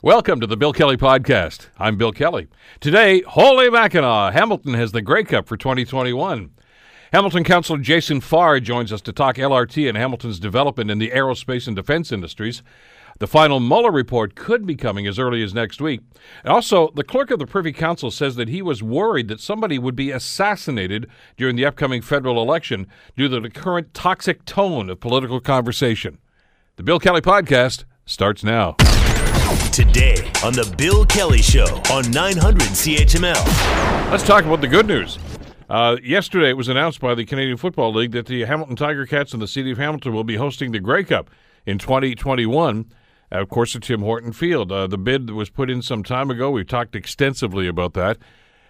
Welcome to the Bill Kelly Podcast. I'm Bill Kelly. Today, holy Mackinac, Hamilton has the Grey Cup for 2021. Hamilton Councillor Jason Farr joins us to talk LRT and Hamilton's development in the aerospace and defense industries. The final Mueller report could be coming as early as next week. And also, the clerk of the Privy Council says that he was worried that somebody would be assassinated during the upcoming federal election due to the current toxic tone of political conversation. The Bill Kelly Podcast starts now. Today on The Bill Kelly Show on 900 CHML. Let's talk about the good news. Uh, yesterday, it was announced by the Canadian Football League that the Hamilton Tiger Cats and the City of Hamilton will be hosting the Grey Cup in 2021. Uh, of course, at Tim Horton Field. Uh, the bid was put in some time ago. We've talked extensively about that.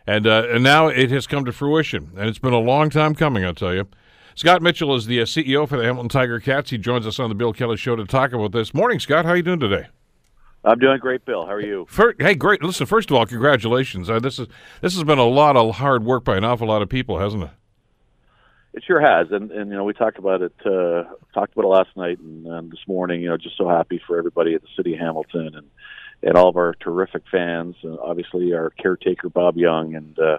And, uh, and now it has come to fruition. And it's been a long time coming, I'll tell you. Scott Mitchell is the uh, CEO for the Hamilton Tiger Cats. He joins us on the Bill Kelly Show to talk about this. Morning, Scott. How are you doing today? I'm doing great, Bill. How are you? First, hey, great. Listen, first of all, congratulations. Uh, this is this has been a lot of hard work by an awful lot of people, hasn't it? It sure has, and and you know we talked about it uh, talked about it last night and, and this morning. You know, just so happy for everybody at the city of Hamilton and and all of our terrific fans, and obviously our caretaker Bob Young, and uh,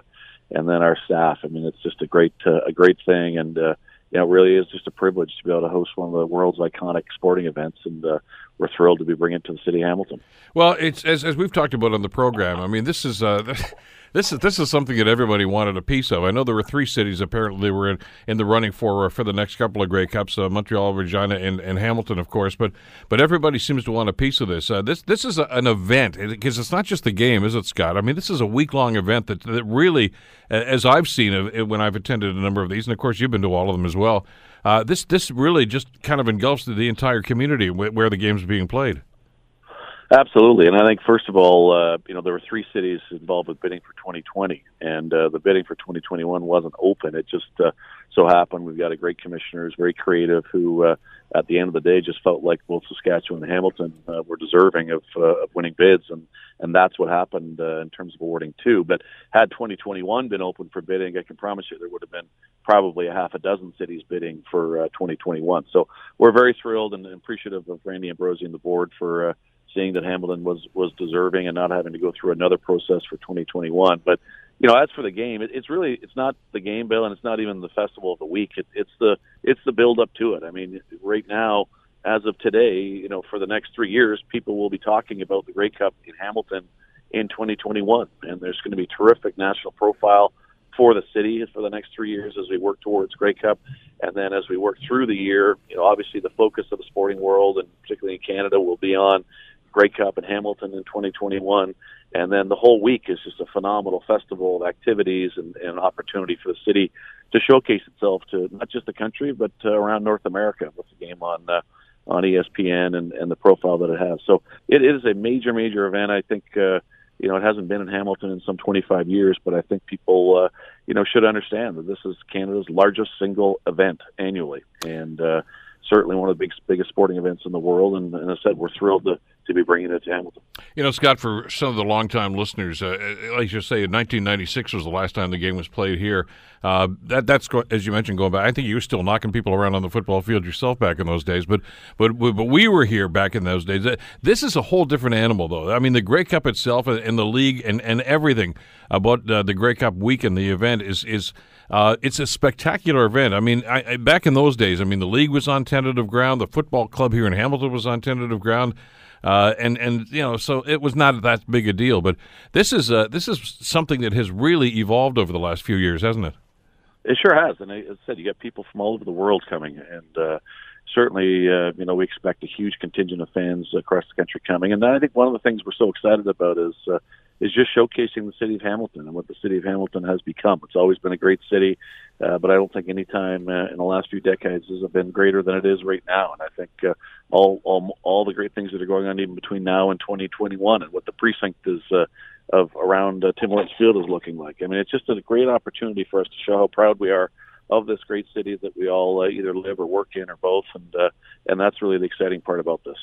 and then our staff. I mean, it's just a great uh, a great thing, and uh, you know, it really is just a privilege to be able to host one of the world's iconic sporting events, and uh, we're thrilled to be bringing it to the city of Hamilton. Well, it's as, as we've talked about on the program. I mean, this is uh, this is this is something that everybody wanted a piece of. I know there were three cities apparently were in, in the running for uh, for the next couple of Grey Cups: uh, Montreal, Regina, and, and Hamilton, of course. But but everybody seems to want a piece of this. Uh, this this is a, an event because it's not just the game, is it, Scott? I mean, this is a week long event that that really, as I've seen when I've attended a number of these, and of course you've been to all of them as well. Uh, this this really just kind of engulfs the entire community where the game's being played. Absolutely, and I think first of all, uh, you know, there were three cities involved with bidding for 2020, and uh, the bidding for 2021 wasn't open. It just uh, so happened we've got a great commissioner who's very creative, who uh, at the end of the day just felt like both Saskatchewan and Hamilton uh, were deserving of, uh, of winning bids, and and that's what happened uh, in terms of awarding two. But had 2021 been open for bidding, I can promise you there would have been probably a half a dozen cities bidding for uh, 2021. So we're very thrilled and appreciative of Randy Ambrosie and the board for. Uh, seeing that Hamilton was was deserving and not having to go through another process for 2021. But you know, as for the game, it, it's really it's not the game, Bill, and it's not even the festival of the week. It, it's the it's the build up to it. I mean, right now, as of today, you know, for the next three years, people will be talking about the Grey Cup in Hamilton in 2021, and there's going to be terrific national profile for the city for the next three years as we work towards Grey Cup, and then as we work through the year, you know, obviously the focus of the sporting world and particularly in Canada will be on Grey Cup in Hamilton in 2021. And then the whole week is just a phenomenal festival of activities and, and opportunity for the city to showcase itself to not just the country, but uh, around North America with the game on uh, on ESPN and, and the profile that it has. So it is a major, major event. I think, uh, you know, it hasn't been in Hamilton in some 25 years, but I think people, uh, you know, should understand that this is Canada's largest single event annually. And, uh, certainly one of the biggest, biggest sporting events in the world. And, and as I said, we're thrilled to, to be bringing it to Hamilton. You know, Scott, for some of the longtime listeners, uh, like you say, 1996 was the last time the game was played here. Uh, that that's as you mentioned going back. I think you were still knocking people around on the football field yourself back in those days. But but but we were here back in those days. This is a whole different animal, though. I mean, the Grey Cup itself and the league and, and everything about uh, the Grey Cup week and the event is is uh, it's a spectacular event. I mean, I, I, back in those days, I mean, the league was on tentative ground. The football club here in Hamilton was on tentative ground. Uh, and and you know, so it was not that big a deal. But this is uh, this is something that has really evolved over the last few years, hasn't it? It sure has, and as I said, you got people from all over the world coming, and uh, certainly, uh, you know, we expect a huge contingent of fans across the country coming. And I think one of the things we're so excited about is uh, is just showcasing the city of Hamilton and what the city of Hamilton has become. It's always been a great city, uh, but I don't think any time uh, in the last few decades has been greater than it is right now. And I think uh, all, all all the great things that are going on even between now and 2021, and what the precinct is uh, of around uh, Tim Hortons Field is looking like. I mean, it's just a great opportunity for us to show how proud we are of this great city that we all uh, either live or work in or both, and uh, and that's really the exciting part about this.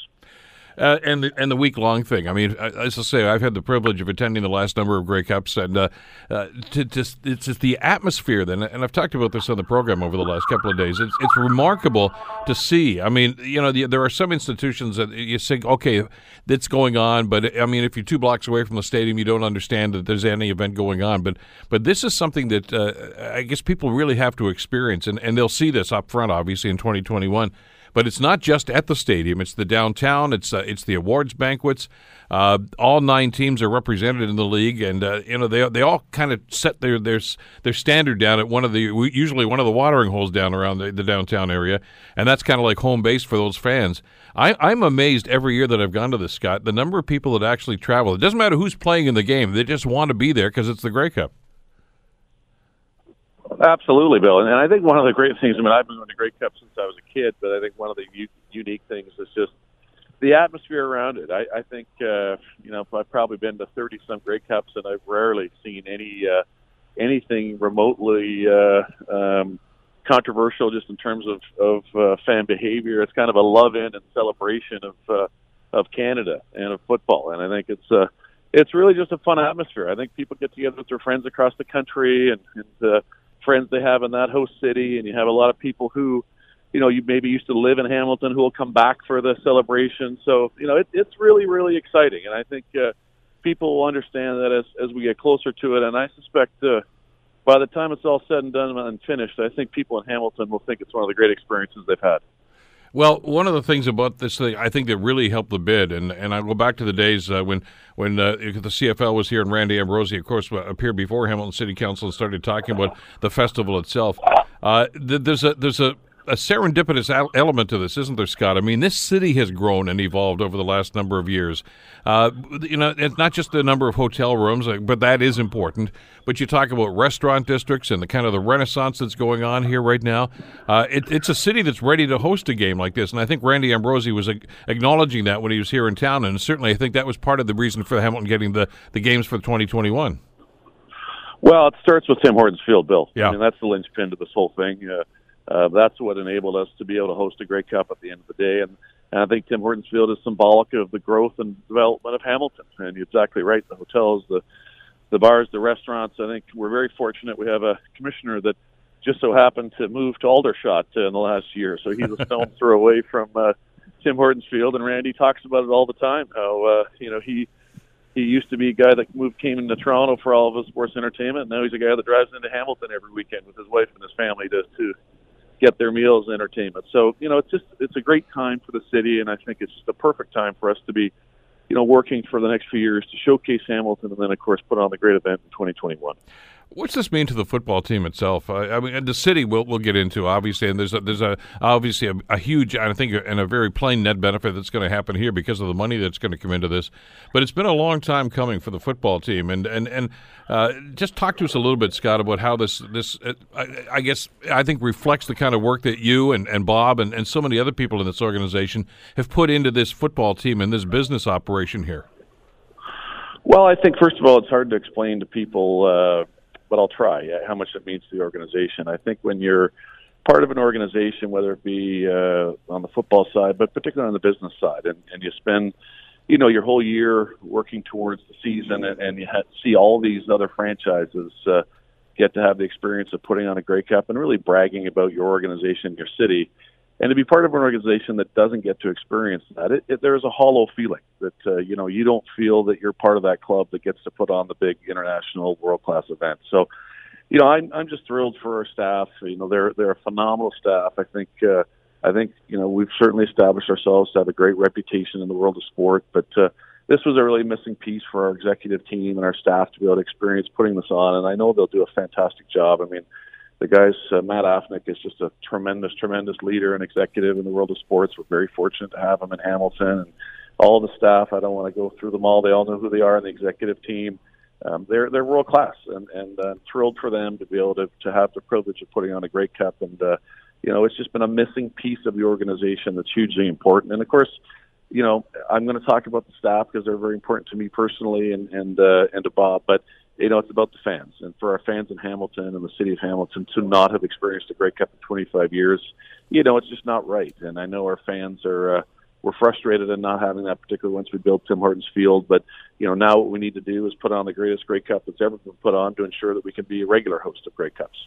Uh, and the, and the week long thing. I mean, as I say, I've had the privilege of attending the last number of Grey Cups, and uh, uh, to, to, it's just the atmosphere. Then, and I've talked about this on the program over the last couple of days. It's, it's remarkable to see. I mean, you know, the, there are some institutions that you think, okay, that's going on, but I mean, if you're two blocks away from the stadium, you don't understand that there's any event going on. But but this is something that uh, I guess people really have to experience, and, and they'll see this up front, obviously, in 2021. But it's not just at the stadium; it's the downtown. It's uh, it's the awards banquets. Uh, all nine teams are represented in the league, and uh, you know they they all kind of set their their their standard down at one of the usually one of the watering holes down around the, the downtown area, and that's kind of like home base for those fans. I, I'm amazed every year that I've gone to this, Scott, the number of people that actually travel. It doesn't matter who's playing in the game; they just want to be there because it's the Grey Cup. Absolutely, Bill. And, I think one of the great things, I mean, I've been going to Grey Cup since I was a kid, but I think one of the u- unique things is just the atmosphere around it. I, I think, uh, you know, I've probably been to 30 some Grey Cups and I've rarely seen any, uh, anything remotely, uh, um, controversial just in terms of, of uh, fan behavior. It's kind of a love in and celebration of, uh, of Canada and of football. And I think it's, uh, it's really just a fun atmosphere. I think people get together with their friends across the country and, and uh, friends they have in that host city, and you have a lot of people who, you know, you maybe used to live in Hamilton who will come back for the celebration. So, you know, it, it's really, really exciting, and I think uh, people will understand that as as we get closer to it. And I suspect uh, by the time it's all said and done and finished, I think people in Hamilton will think it's one of the great experiences they've had. Well, one of the things about this thing, I think that really helped the bid, and, and I go back to the days uh, when when uh, the CFL was here and Randy Ambrosie, of course, appeared before Hamilton City Council and started talking about the festival itself. Uh, there's a there's a a serendipitous element to this, isn't there, Scott? I mean, this city has grown and evolved over the last number of years. Uh, you know, it's not just the number of hotel rooms, uh, but that is important. But you talk about restaurant districts and the kind of the renaissance that's going on here right now. Uh, it, it's a city that's ready to host a game like this, and I think Randy Ambrosie was acknowledging that when he was here in town, and certainly I think that was part of the reason for Hamilton getting the, the games for 2021. Well, it starts with Tim Hortons Field, Bill. Yeah. I mean, that's the linchpin to this whole thing. Uh, uh, that's what enabled us to be able to host a Grey Cup at the end of the day. And, and I think Tim Hortons Field is symbolic of the growth and development of Hamilton. And you're exactly right. The hotels, the the bars, the restaurants. I think we're very fortunate. We have a commissioner that just so happened to move to Aldershot uh, in the last year, so he's a stone throw away from uh, Tim Hortons Field. And Randy talks about it all the time. How uh, you know he he used to be a guy that moved came into Toronto for all of his sports entertainment. Now he's a guy that drives into Hamilton every weekend with his wife and his family to to get their meals and entertainment. So, you know, it's just it's a great time for the city and I think it's the perfect time for us to be, you know, working for the next few years to showcase Hamilton and then of course put on the great event in 2021. What's this mean to the football team itself? I, I mean, the city we'll, we'll get into obviously, and there's a, there's a obviously a, a huge, I think, and a very plain net benefit that's going to happen here because of the money that's going to come into this. But it's been a long time coming for the football team, and and and uh, just talk to us a little bit, Scott, about how this this uh, I, I, guess I think reflects the kind of work that you and, and Bob and, and so many other people in this organization have put into this football team and this business operation here. Well, I think first of all, it's hard to explain to people. Uh, but I'll try. How much it means to the organization. I think when you're part of an organization, whether it be uh, on the football side, but particularly on the business side, and, and you spend, you know, your whole year working towards the season, and, and you see all these other franchises uh, get to have the experience of putting on a Grey Cup and really bragging about your organization, your city and to be part of an organization that doesn't get to experience that, it, it, there's a hollow feeling that uh, you know you don't feel that you're part of that club that gets to put on the big international world class event. So, you know, I'm I'm just thrilled for our staff. You know, they're they're a phenomenal staff. I think uh, I think you know we've certainly established ourselves to have a great reputation in the world of sport, but. Uh, this was a really missing piece for our executive team and our staff to be able to experience putting this on, and I know they'll do a fantastic job. I mean, the guys, uh, Matt Afinec is just a tremendous, tremendous leader and executive in the world of sports. We're very fortunate to have him in Hamilton and all the staff. I don't want to go through them all. They all know who they are in the executive team. Um, they're they're world class, and and uh, thrilled for them to be able to to have the privilege of putting on a Grey Cup. And uh, you know, it's just been a missing piece of the organization that's hugely important. And of course, you know, I'm going to talk about the staff because they're very important to me personally and and uh, and to Bob, but you know, it's about the fans. And for our fans in Hamilton and the city of Hamilton to not have experienced a Grey Cup in 25 years, you know, it's just not right. And I know our fans are uh, we're frustrated in not having that, particularly once we built Tim Hortons Field. But you know, now what we need to do is put on the greatest Grey Cup that's ever been put on to ensure that we can be a regular host of Grey Cups.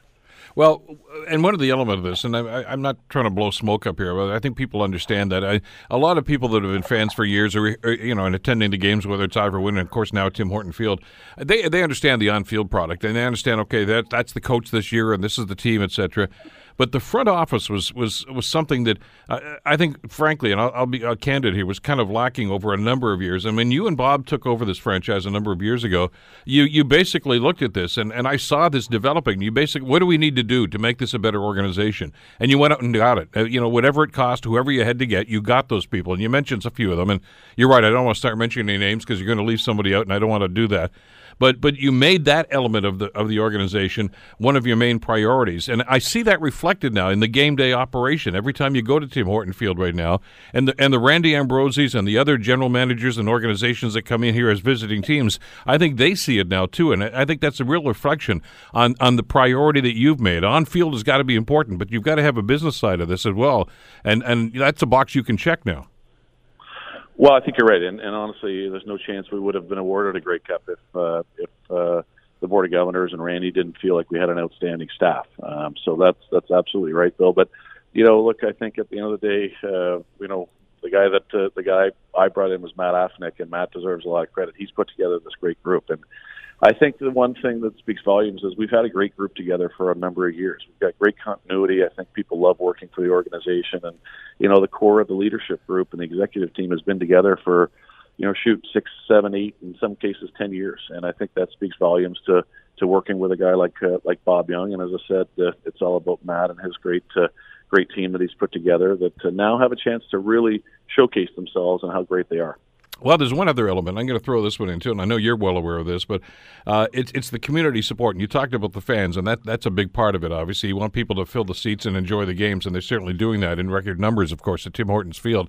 Well, and one of the elements of this, and I, am not trying to blow smoke up here, but I think people understand that. I, a lot of people that have been fans for years, or you know, and attending the games, whether it's Ivor Wynne and of course now Tim Horton Field, they they understand the on-field product and they understand. Okay, that that's the coach this year, and this is the team, etc. But the front office was was was something that uh, I think, frankly, and I'll, I'll be uh, candid here, was kind of lacking over a number of years. I mean, you and Bob took over this franchise a number of years ago. You you basically looked at this, and, and I saw this developing. You basically, what do we need to do to make this a better organization? And you went out and got it. Uh, you know, whatever it cost, whoever you had to get, you got those people. And you mentioned a few of them. And you're right. I don't want to start mentioning any names because you're going to leave somebody out, and I don't want to do that. But but you made that element of the of the organization one of your main priorities, and I see that reflected now in the game day operation. Every time you go to Tim Horton Field right now, and the and the Randy Ambrosies and the other general managers and organizations that come in here as visiting teams, I think they see it now too, and I think that's a real reflection on on the priority that you've made. On field has got to be important, but you've got to have a business side of this as well, and and that's a box you can check now. Well, I think you're right, and, and honestly, there's no chance we would have been awarded a Grey Cup if uh, if uh, the board of governors and Randy didn't feel like we had an outstanding staff. Um, so that's that's absolutely right, Bill. But you know, look, I think at the end of the day, uh, you know, the guy that uh, the guy I brought in was Matt Afinec, and Matt deserves a lot of credit. He's put together this great group, and I think the one thing that speaks volumes is we've had a great group together for a number of years. We've got great continuity. I think people love working for the organization, and you know the core of the leadership group and the executive team has been together for, you know, shoot six, seven, eight, in some cases ten years, and I think that speaks volumes to to working with a guy like uh, like Bob Young. And as I said, uh, it's all about Matt and his great uh, great team that he's put together that to now have a chance to really showcase themselves and how great they are. Well, there's one other element. I'm going to throw this one in too, and I know you're well aware of this, but uh, it's it's the community support. And you talked about the fans, and that that's a big part of it. Obviously, you want people to fill the seats and enjoy the games, and they're certainly doing that in record numbers, of course, at Tim Hortons Field.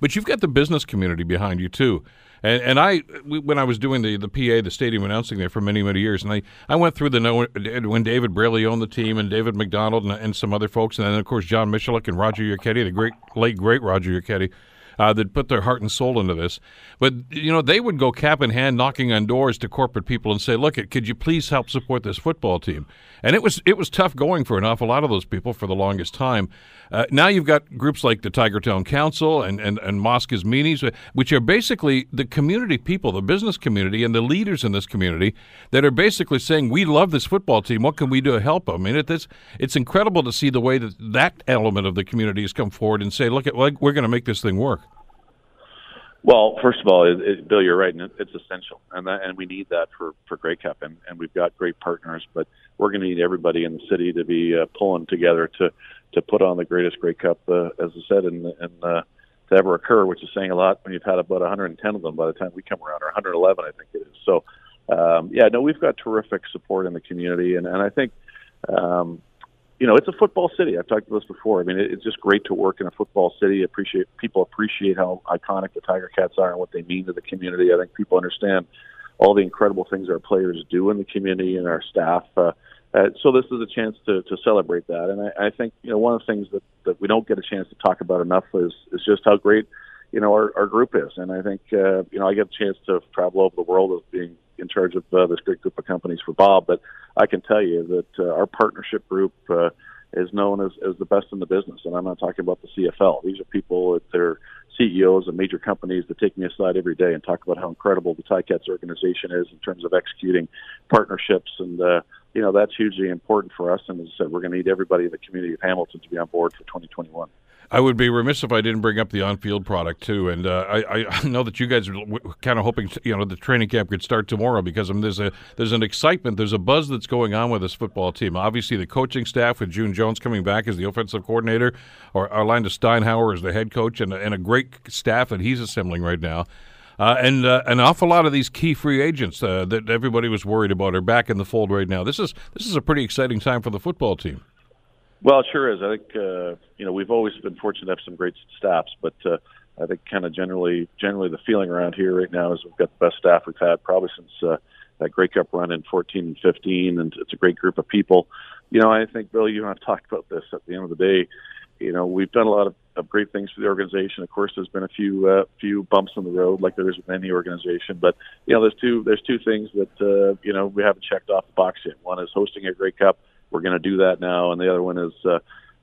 But you've got the business community behind you too. And, and I, when I was doing the, the PA, the stadium announcing there for many, many years, and I, I went through the when David Braley owned the team and David McDonald and, and some other folks, and then, of course, John Michalik and Roger Yachetti, the great, late, great Roger Yachetti uh, that put their heart and soul into this. But you know, they would go cap in hand, knocking on doors to corporate people and say, "Look, could you please help support this football team?" And it was it was tough going for an awful lot of those people for the longest time. Uh, now you've got groups like the Tiger Town Council and and and Mosques Meanies, which are basically the community people, the business community, and the leaders in this community that are basically saying, "We love this football team. What can we do to help them?" I mean, it's it's incredible to see the way that that element of the community has come forward and say, "Look, at we're going to make this thing work." Well, first of all, it, it, Bill, you're right, and it, it's essential, and that, and we need that for for Grey Cup, and, and we've got great partners, but we're going to need everybody in the city to be uh, pulling together to to put on the greatest Grey Cup, uh, as I said, and uh, to ever occur, which is saying a lot when you've had about 110 of them by the time we come around, or 111, I think it is. So, um, yeah, no, we've got terrific support in the community, and and I think. Um, you know, it's a football city. I've talked about this before. I mean, it's just great to work in a football city. Appreciate people appreciate how iconic the Tiger Cats are and what they mean to the community. I think people understand all the incredible things our players do in the community and our staff. Uh, uh, so this is a chance to, to celebrate that. And I, I think you know one of the things that, that we don't get a chance to talk about enough is is just how great you know our, our group is. And I think uh, you know I get a chance to travel over the world as being in charge of uh, this great group of companies for Bob. But I can tell you that uh, our partnership group uh, is known as, as the best in the business. And I'm not talking about the CFL. These are people that they're CEOs of major companies that take me aside every day and talk about how incredible the Ticats organization is in terms of executing partnerships. And, uh, you know, that's hugely important for us. And as I said, we're going to need everybody in the community of Hamilton to be on board for 2021. I would be remiss if I didn't bring up the on-field product too, and uh, I, I, know that you guys are kind of hoping you know the training camp could start tomorrow because I mean, there's a there's an excitement, there's a buzz that's going on with this football team. Obviously, the coaching staff with June Jones coming back as the offensive coordinator, or Orlando Steinauer as the head coach, and, and a great staff that he's assembling right now. Uh, and uh, an awful lot of these key free agents uh, that everybody was worried about are back in the fold right now. This is this is a pretty exciting time for the football team. Well, it sure is. I think uh, you know we've always been fortunate to have some great staffs, but uh, I think kind of generally generally the feeling around here right now is we've got the best staff we've had probably since uh, that Grey Cup run in 14 and 15, and it's a great group of people. You know, I think Bill, you and I've talked about this. At the end of the day, you know, we've done a lot of, of great things for the organization. Of course, there's been a few uh, few bumps in the road, like there is with any organization. But you know, there's two there's two things that uh, you know we haven't checked off the box yet. One is hosting a Grey Cup. We're going to do that now, and the other one is uh,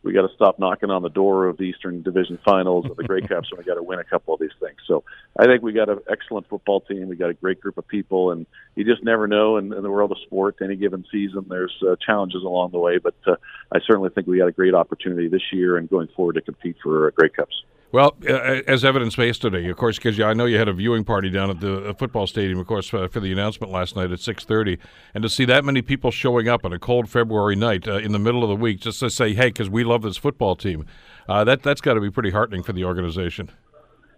we got to stop knocking on the door of the Eastern Division Finals of the Grey Cups, and we got to win a couple of these things. So I think we got an excellent football team. We got a great group of people, and you just never know in, in the world of sport. Any given season, there's uh, challenges along the way, but uh, I certainly think we got a great opportunity this year and going forward to compete for uh, Grey Cups. Well, uh, as evidence yesterday, of course, because I know you had a viewing party down at the uh, football stadium, of course, uh, for the announcement last night at six thirty, and to see that many people showing up on a cold February night uh, in the middle of the week just to say, "Hey, because we love this football team," uh, that that's got to be pretty heartening for the organization.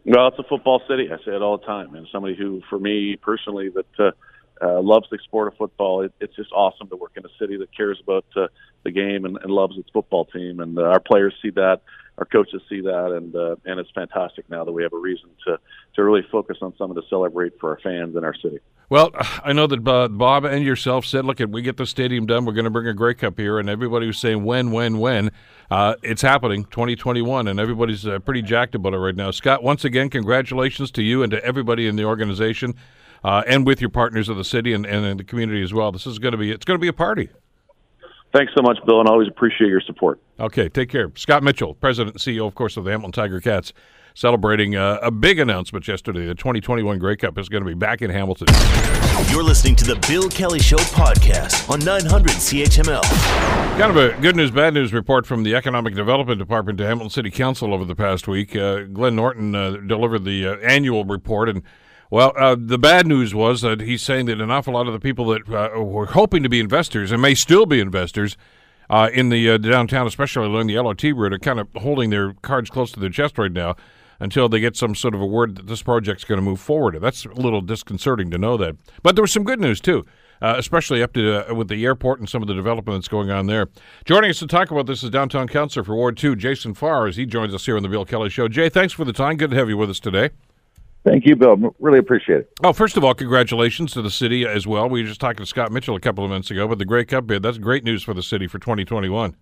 Well, it's a football city. I say it all the time, and somebody who, for me personally, that uh, uh, loves the sport of football. It, it's just awesome to work in a city that cares about uh, the game and, and loves its football team, and uh, our players see that our coaches see that, and uh, and it's fantastic now that we have a reason to to really focus on something to celebrate for our fans in our city. Well, I know that uh, Bob and yourself said, "Look, if we get the stadium done, we're going to bring a Grey Cup here," and everybody was saying, "When, when, when?" Uh, it's happening, 2021, and everybody's uh, pretty jacked about it right now. Scott, once again, congratulations to you and to everybody in the organization, uh, and with your partners of the city and, and in the community as well. This is going to be it's going to be a party. Thanks so much, Bill, and always appreciate your support. Okay, take care. Scott Mitchell, President and CEO, of course, of the Hamilton Tiger Cats, celebrating uh, a big announcement yesterday. The 2021 Grey Cup is going to be back in Hamilton. You're listening to the Bill Kelly Show podcast on 900 CHML. Kind of a good news, bad news report from the Economic Development Department to Hamilton City Council over the past week. Uh, Glenn Norton uh, delivered the uh, annual report and well, uh, the bad news was that he's saying that an awful lot of the people that uh, were hoping to be investors and may still be investors uh, in the uh, downtown, especially along the LRT route, are kind of holding their cards close to their chest right now until they get some sort of a word that this project's going to move forward. That's a little disconcerting to know that. But there was some good news too. Uh, especially up to uh, with the airport and some of the development that's going on there. Joining us to talk about this is downtown councilor for Ward Two, Jason Farr, as he joins us here on the Bill Kelly Show. Jay, thanks for the time. Good to have you with us today. Thank you, Bill. Really appreciate it. Oh, first of all, congratulations to the city as well. We were just talking to Scott Mitchell a couple of minutes ago, but the Grey Cup bid, that's great news for the city for 2021.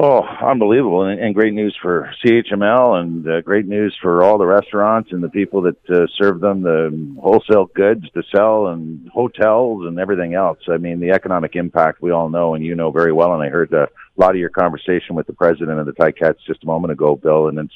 Oh, unbelievable. And, and great news for CHML and uh, great news for all the restaurants and the people that uh, serve them, the wholesale goods to sell and hotels and everything else. I mean, the economic impact we all know and you know very well. And I heard a lot of your conversation with the president of the Ticats just a moment ago, Bill, and it's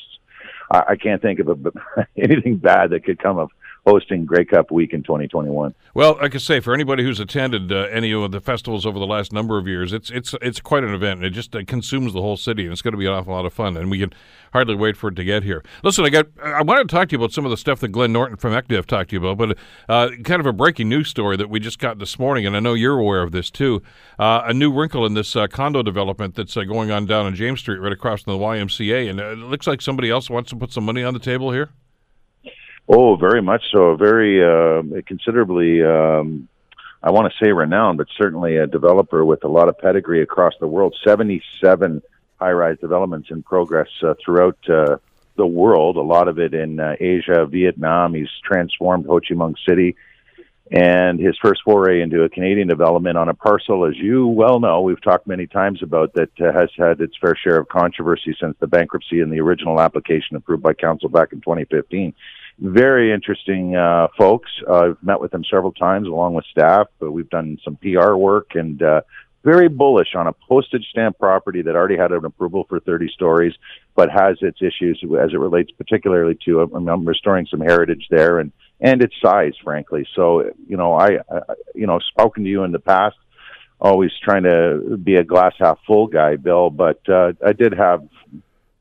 I, I can't think of a, anything bad that could come of hosting Grey Cup week in 2021. Well, I say, for anybody who's attended uh, any of the festivals over the last number of years, it's it's it's quite an event. It just uh, consumes the whole city, and it's going to be an awful lot of fun. And we can hardly wait for it to get here. Listen, I got I wanted to talk to you about some of the stuff that Glenn Norton from ECDEV talked to you about, but uh, kind of a breaking news story that we just got this morning, and I know you're aware of this too. Uh, a new wrinkle in this uh, condo development that's uh, going on down on James Street, right across from the YMCA, and it looks like somebody else wants to put some money on the table here. Oh, very much so. A very uh, considerably, um, I want to say renowned, but certainly a developer with a lot of pedigree across the world. 77 high rise developments in progress uh, throughout uh, the world, a lot of it in uh, Asia, Vietnam. He's transformed Ho Chi Minh City. And his first foray into a Canadian development on a parcel, as you well know, we've talked many times about, that uh, has had its fair share of controversy since the bankruptcy and the original application approved by council back in 2015 very interesting uh, folks. Uh, I've met with them several times along with staff. But we've done some PR work and uh, very bullish on a postage stamp property that already had an approval for 30 stories, but has its issues as it relates particularly to um, I'm restoring some heritage there and and its size, frankly. So you know, I, I you know spoken to you in the past. Always trying to be a glass half full guy, Bill, but uh, I did have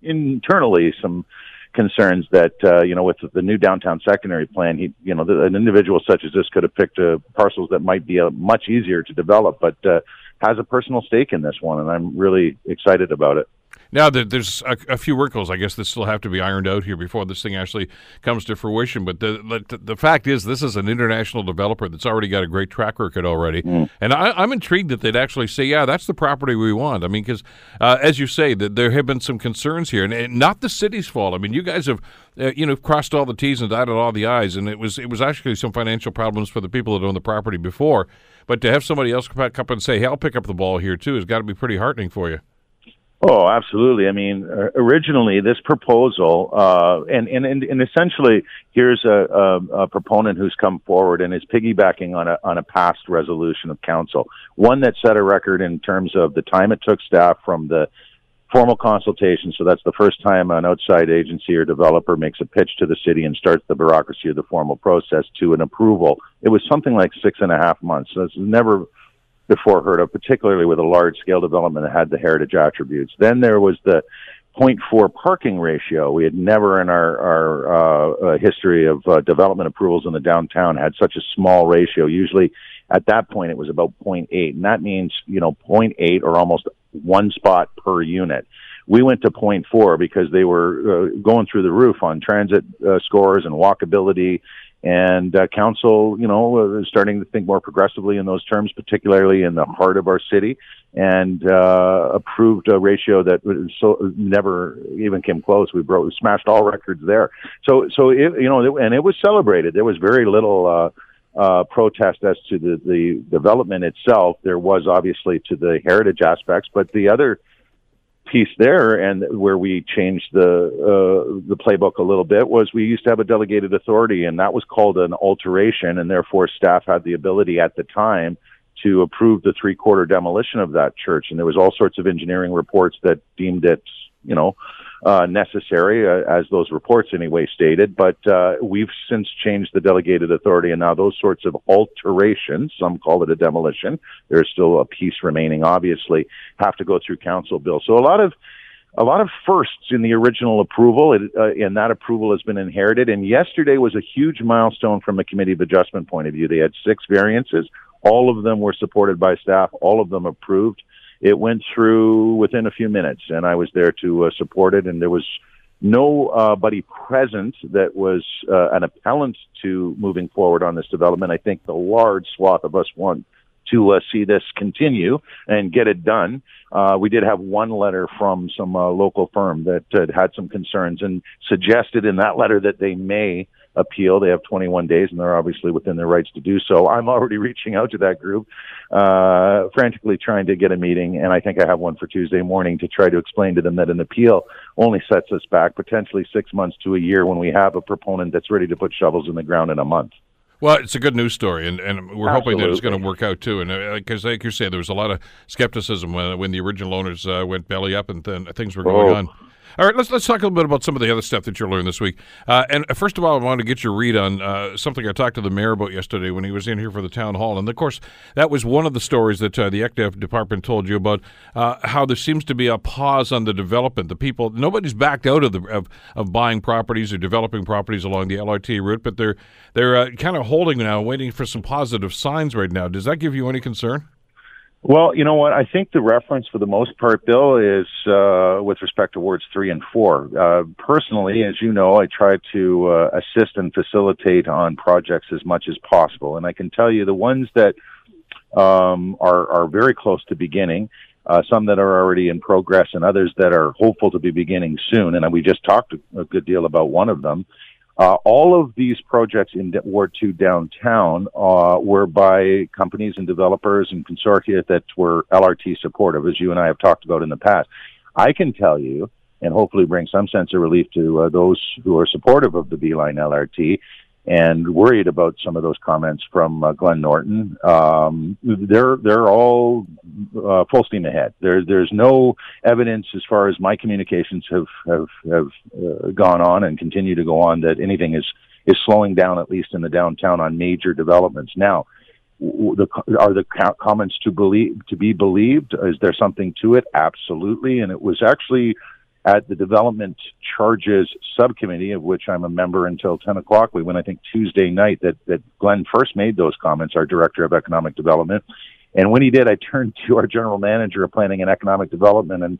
internally some concerns that uh, you know with the new downtown secondary plan, he you know an individual such as this could have picked uh, parcels that might be uh, much easier to develop, but uh, has a personal stake in this one, and I'm really excited about it. Now, there's a, a, few wrinkles, I guess, that still have to be ironed out here before this thing actually comes to fruition. But the the, the fact is, this is an international developer that's already got a great track record already, mm. and I, am intrigued that they'd actually say, "Yeah, that's the property we want." I mean, because uh, as you say, that there have been some concerns here, and, and, not the city's fault. I mean, you guys have uh, you know crossed all the T's and dotted all the I's, and it was it was actually some financial problems for the people that own the property before. But to have somebody else come up and say, "Hey, I'll pick up the ball here too," has got to be pretty heartening for you. Oh, absolutely. I mean, originally this proposal, uh, and, and, and essentially, here's a, a, a, proponent who's come forward and is piggybacking on a on a past resolution of council, one that set a record in terms of the time it took staff from the formal consultation. So that's the first time an outside agency or developer makes a pitch to the city and starts the bureaucracy of the formal process to an approval. It was something like six and a half months. So it's never before heard of, particularly with a large scale development that had the heritage attributes. Then there was the 0.4 parking ratio. We had never in our, our uh, uh, history of uh, development approvals in the downtown had such a small ratio. Usually at that point it was about 0.8 and that means, you know, 0.8 or almost one spot per unit. We went to 0.4 because they were uh, going through the roof on transit uh, scores and walkability and uh, council, you know, is starting to think more progressively in those terms, particularly in the heart of our city, and uh, approved a ratio that so never even came close. We broke, smashed all records there. So, so it, you know, and it was celebrated. There was very little. Uh, uh, protest as to the, the development itself. There was obviously to the heritage aspects, but the other piece there and where we changed the uh, the playbook a little bit was we used to have a delegated authority and that was called an alteration and therefore staff had the ability at the time to approve the three quarter demolition of that church. And there was all sorts of engineering reports that deemed it you know uh, necessary, uh, as those reports anyway stated. But uh, we've since changed the delegated authority, and now those sorts of alterations, some call it a demolition, there's still a piece remaining, obviously, have to go through council bill. So a lot of a lot of firsts in the original approval, it, uh, and that approval has been inherited. And yesterday was a huge milestone from a committee of adjustment point of view. They had six variances. All of them were supported by staff. All of them approved it went through within a few minutes, and I was there to uh, support it. And there was nobody uh, present that was uh, an appellant to moving forward on this development. I think the large swath of us want to uh, see this continue and get it done. Uh, we did have one letter from some uh, local firm that had some concerns and suggested in that letter that they may appeal. They have 21 days, and they're obviously within their rights to do so. I'm already reaching out to that group, uh, frantically trying to get a meeting, and I think I have one for Tuesday morning to try to explain to them that an appeal only sets us back potentially six months to a year when we have a proponent that's ready to put shovels in the ground in a month. Well, it's a good news story, and, and we're Absolutely. hoping that it's going to work out too. And because, uh, like you say, there was a lot of skepticism when, when the original owners uh, went belly up and then things were going oh. on. All right, let's let's talk a little bit about some of the other stuff that you learned this week. Uh, and uh, first of all, I want to get your read on uh, something I talked to the mayor about yesterday when he was in here for the town hall. And of course, that was one of the stories that uh, the ECDF department told you about uh, how there seems to be a pause on the development. The people, nobody's backed out of the of, of buying properties or developing properties along the LRT route, but they're they're uh, kind of holding now, waiting for some positive signs right now. Does that give you any concern? Well, you know what? I think the reference for the most part, Bill, is uh, with respect to wards three and four. Uh, personally, as you know, I try to uh, assist and facilitate on projects as much as possible, and I can tell you the ones that um, are are very close to beginning. Uh, some that are already in progress, and others that are hopeful to be beginning soon. And we just talked a good deal about one of them. Uh, all of these projects in Ward 2 downtown uh, were by companies and developers and consortia that were LRT supportive, as you and I have talked about in the past. I can tell you, and hopefully bring some sense of relief to uh, those who are supportive of the B-Line LRT, and worried about some of those comments from uh, Glenn Norton. Um, they're they're all uh, full steam ahead. There there's no evidence as far as my communications have have have uh, gone on and continue to go on that anything is is slowing down at least in the downtown on major developments now. The, are the comments to believe to be believed? Is there something to it? Absolutely, and it was actually at the development charges subcommittee, of which I'm a member until 10 o'clock. We went, I think, Tuesday night that, that Glenn first made those comments, our director of economic development. And when he did, I turned to our general manager of planning and economic development, and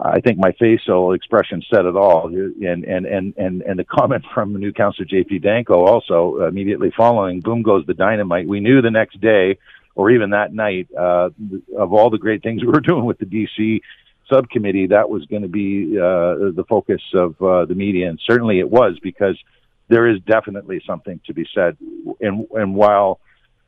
I think my facial expression said it all. And and and and and the comment from the new councillor J.P. Danko also immediately following, boom goes the dynamite. We knew the next day, or even that night, uh, of all the great things we were doing with the DC subcommittee, that was going to be uh, the focus of uh, the media, and certainly it was because there is definitely something to be said. And and while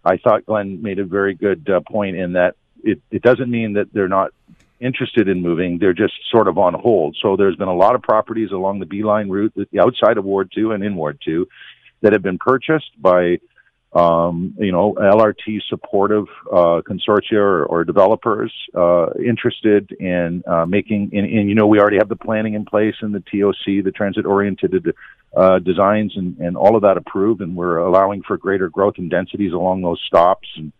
I thought Glenn made a very good uh, point in that it, it doesn't mean that they're not interested in moving. They're just sort of on hold. So there's been a lot of properties along the B-Line route, outside of Ward 2 and in Ward 2, that have been purchased by um, you know, LRT supportive uh, consortia or, or developers uh, interested in uh, making, and, and, you know, we already have the planning in place and the TOC, the transit oriented uh, designs, and, and all of that approved, and we're allowing for greater growth and densities along those stops, and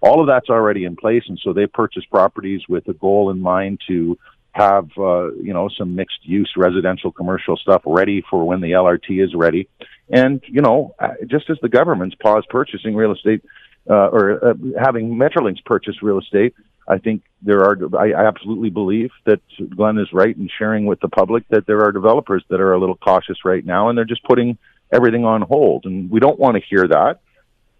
all of that's already in place. And so they purchased properties with a goal in mind to have uh, you know some mixed use residential commercial stuff ready for when the LRT is ready. And you know, uh, just as the government's paused purchasing real estate uh, or uh, having Metrolinx purchase real estate, I think there are. I, I absolutely believe that Glenn is right in sharing with the public that there are developers that are a little cautious right now, and they're just putting everything on hold. And we don't want to hear that.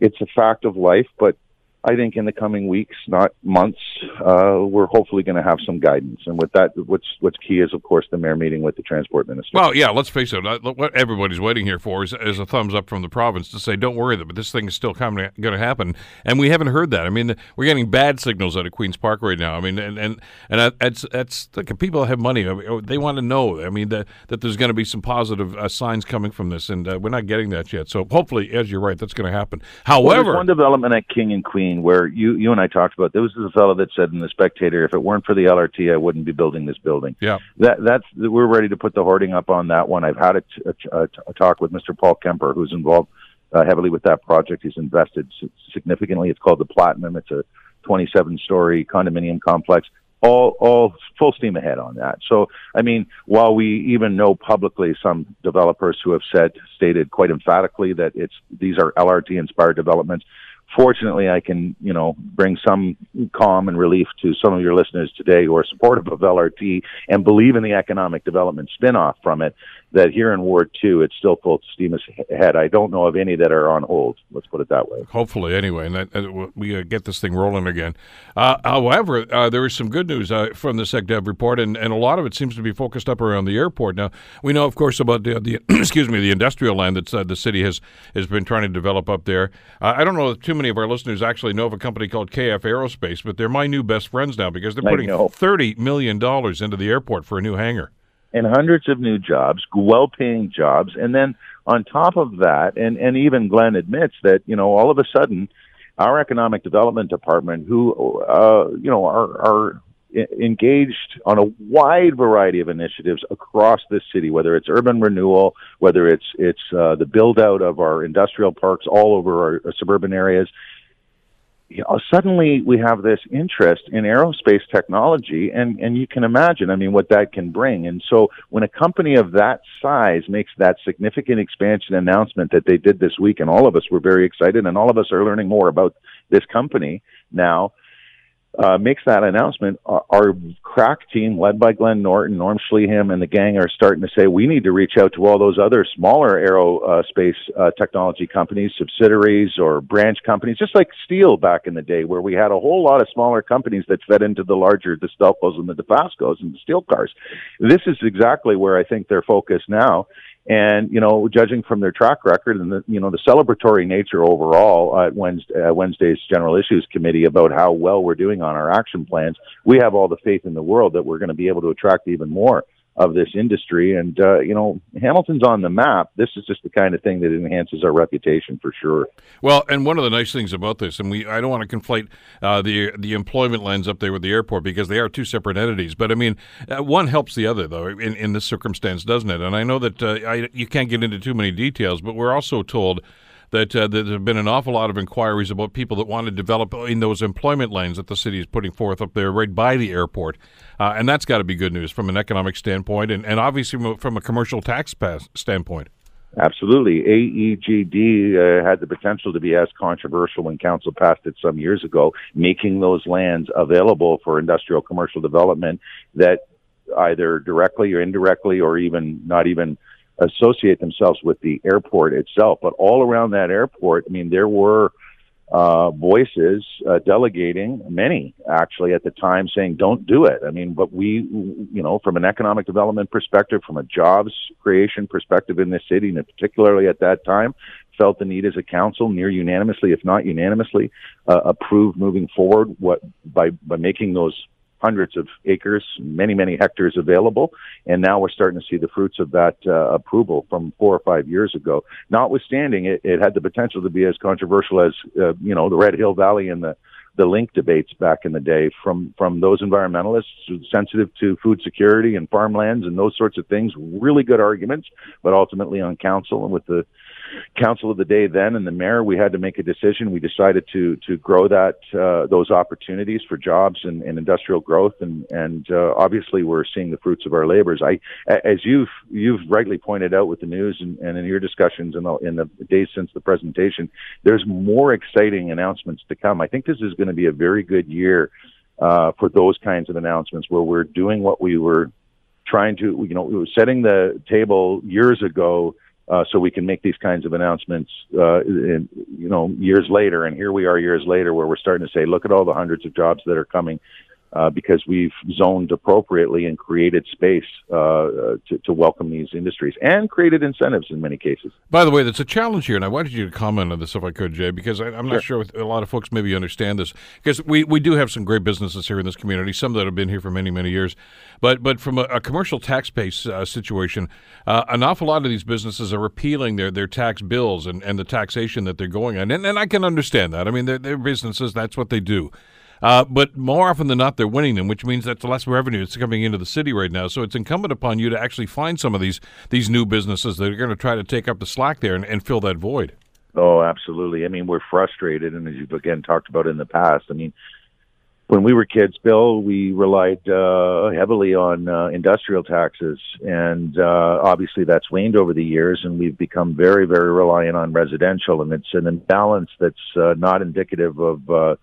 It's a fact of life, but I think in the coming weeks, not months, uh, we're hopefully going to have some guidance. And with that, what's what's key is, of course, the mayor meeting with the transport minister. Well, yeah, let's face it. What everybody's waiting here for is, is a thumbs up from the province to say, "Don't worry, but this thing is still coming, going to happen." And we haven't heard that. I mean, we're getting bad signals out of Queens Park right now. I mean, and and and that's that's like people have money. They want to know. I mean, that that there's going to be some positive uh, signs coming from this, and uh, we're not getting that yet. So hopefully, as you're right, that's going to happen. However, well, one development at King and Queen where you you and I talked about. There was a fellow that said in the Spectator, "If it weren't for the LRT, I wouldn't be building this building." Yeah, that that's we're ready to put the hoarding up on that one. I've had a, a, a talk with Mr. Paul Kemper, who's involved uh, heavily with that project. He's invested significantly. It's called the Platinum. It's a 27-story condominium complex all all full steam ahead on that. So, I mean, while we even know publicly some developers who have said stated quite emphatically that it's these are LRT inspired developments, fortunately, I can, you know, bring some calm and relief to some of your listeners today who are supportive of LRT and believe in the economic development spinoff from it. That here in Ward Two, it's still full steam ahead. I don't know of any that are on hold. Let's put it that way. Hopefully, anyway, and that, uh, we uh, get this thing rolling again. Uh, however, uh, there is some good news uh, from the SecDev report, and, and a lot of it seems to be focused up around the airport. Now, we know, of course, about the, the excuse me, the industrial land that uh, the city has has been trying to develop up there. I don't know if too many of our listeners actually know of a company called KF Aerospace, but they're my new best friends now because they're putting thirty million dollars into the airport for a new hangar and hundreds of new jobs, well paying jobs. And then on top of that, and, and even Glenn admits that, you know, all of a sudden, our economic development department, who, uh, you know, are, are engaged on a wide variety of initiatives across this city, whether it's urban renewal, whether it's it's uh, the build out of our industrial parks all over our, our suburban areas, you know, suddenly we have this interest in aerospace technology, and and you can imagine, I mean, what that can bring. And so, when a company of that size makes that significant expansion announcement that they did this week, and all of us were very excited, and all of us are learning more about this company now uh, makes that announcement, our, our, crack team, led by Glenn Norton, Norm Schleehahn, and the gang, are starting to say we need to reach out to all those other smaller aerospace uh, technology companies, subsidiaries, or branch companies, just like steel back in the day, where we had a whole lot of smaller companies that fed into the larger the Stelcos and the Dofascos and the steel cars. This is exactly where I think they're focused now. And you know, judging from their track record and the you know the celebratory nature overall at Wednesday, uh, Wednesday's General Issues Committee about how well we're doing on our action plans, we have all the faith in the world that we're going to be able to attract even more of this industry. And, uh, you know, Hamilton's on the map. This is just the kind of thing that enhances our reputation for sure. Well, and one of the nice things about this, and we I don't want to conflate uh, the the employment lens up there with the airport because they are two separate entities. But I mean, uh, one helps the other, though, in, in this circumstance, doesn't it? And I know that uh, I, you can't get into too many details, but we're also told that, uh, there have been an awful lot of inquiries about people that want to develop in those employment lanes that the city is putting forth up there right by the airport. Uh, and that's got to be good news from an economic standpoint and, and obviously from a commercial tax standpoint. Absolutely. AEGD uh, had the potential to be as controversial when council passed it some years ago, making those lands available for industrial commercial development that either directly or indirectly or even not even associate themselves with the airport itself. But all around that airport, I mean, there were uh, voices uh, delegating, many actually at the time, saying, "Don't do it." I mean, but we, you know, from an economic development perspective, from a jobs creation perspective in this city, and particularly at that time, felt the need as a council, near unanimously, if not unanimously, uh, approved moving forward what by by making those hundreds of acres, many, many hectares available. And now we're starting to see the fruits of that uh, approval from four or five years ago. Notwithstanding, it, it had the potential to be as controversial as, uh, you know, the Red Hill Valley and the, the link debates back in the day from, from those environmentalists sensitive to food security and farmlands and those sorts of things. Really good arguments, but ultimately on council and with the council of the day then and the mayor, we had to make a decision. We decided to to grow that uh, those opportunities for jobs and, and industrial growth, and and uh, obviously we're seeing the fruits of our labors. I, as you've you've rightly pointed out with the news and, and in your discussions in the, in the days since the presentation, there's more exciting announcements to come. I think this is going to be a very good year uh, for those kinds of announcements where we're doing what we were trying to, you know, we were setting the table years ago uh, so we can make these kinds of announcements, uh, in, you know, years later. And here we are years later where we're starting to say, look at all the hundreds of jobs that are coming uh, because we've zoned appropriately and created space uh, to, to, welcome these industries and created incentives in many cases. By the way, that's a challenge here, and I wanted you to comment on this if I could, Jay, because I, am not sure. sure a lot of folks maybe understand this because we, we do have some great businesses here in this community, some that have been here for many many years, but but from a, a commercial tax base uh, situation, uh, an awful lot of these businesses are repealing their, their tax bills and, and the taxation that they're going on, and, and I can understand that. I mean, they're, they're businesses; that's what they do. Uh, but more often than not, they're winning them, which means that's less revenue that's coming into the city right now. So it's incumbent upon you to actually find some of these these new businesses that are going to try to take up the slack there and, and fill that void. Oh, absolutely. I mean, we're frustrated, and as you've again talked about in the past, I mean, when we were kids, Bill, we relied uh, heavily on uh, industrial taxes, and uh, obviously that's waned over the years, and we've become very, very reliant on residential, and it's an imbalance that's uh, not indicative of uh,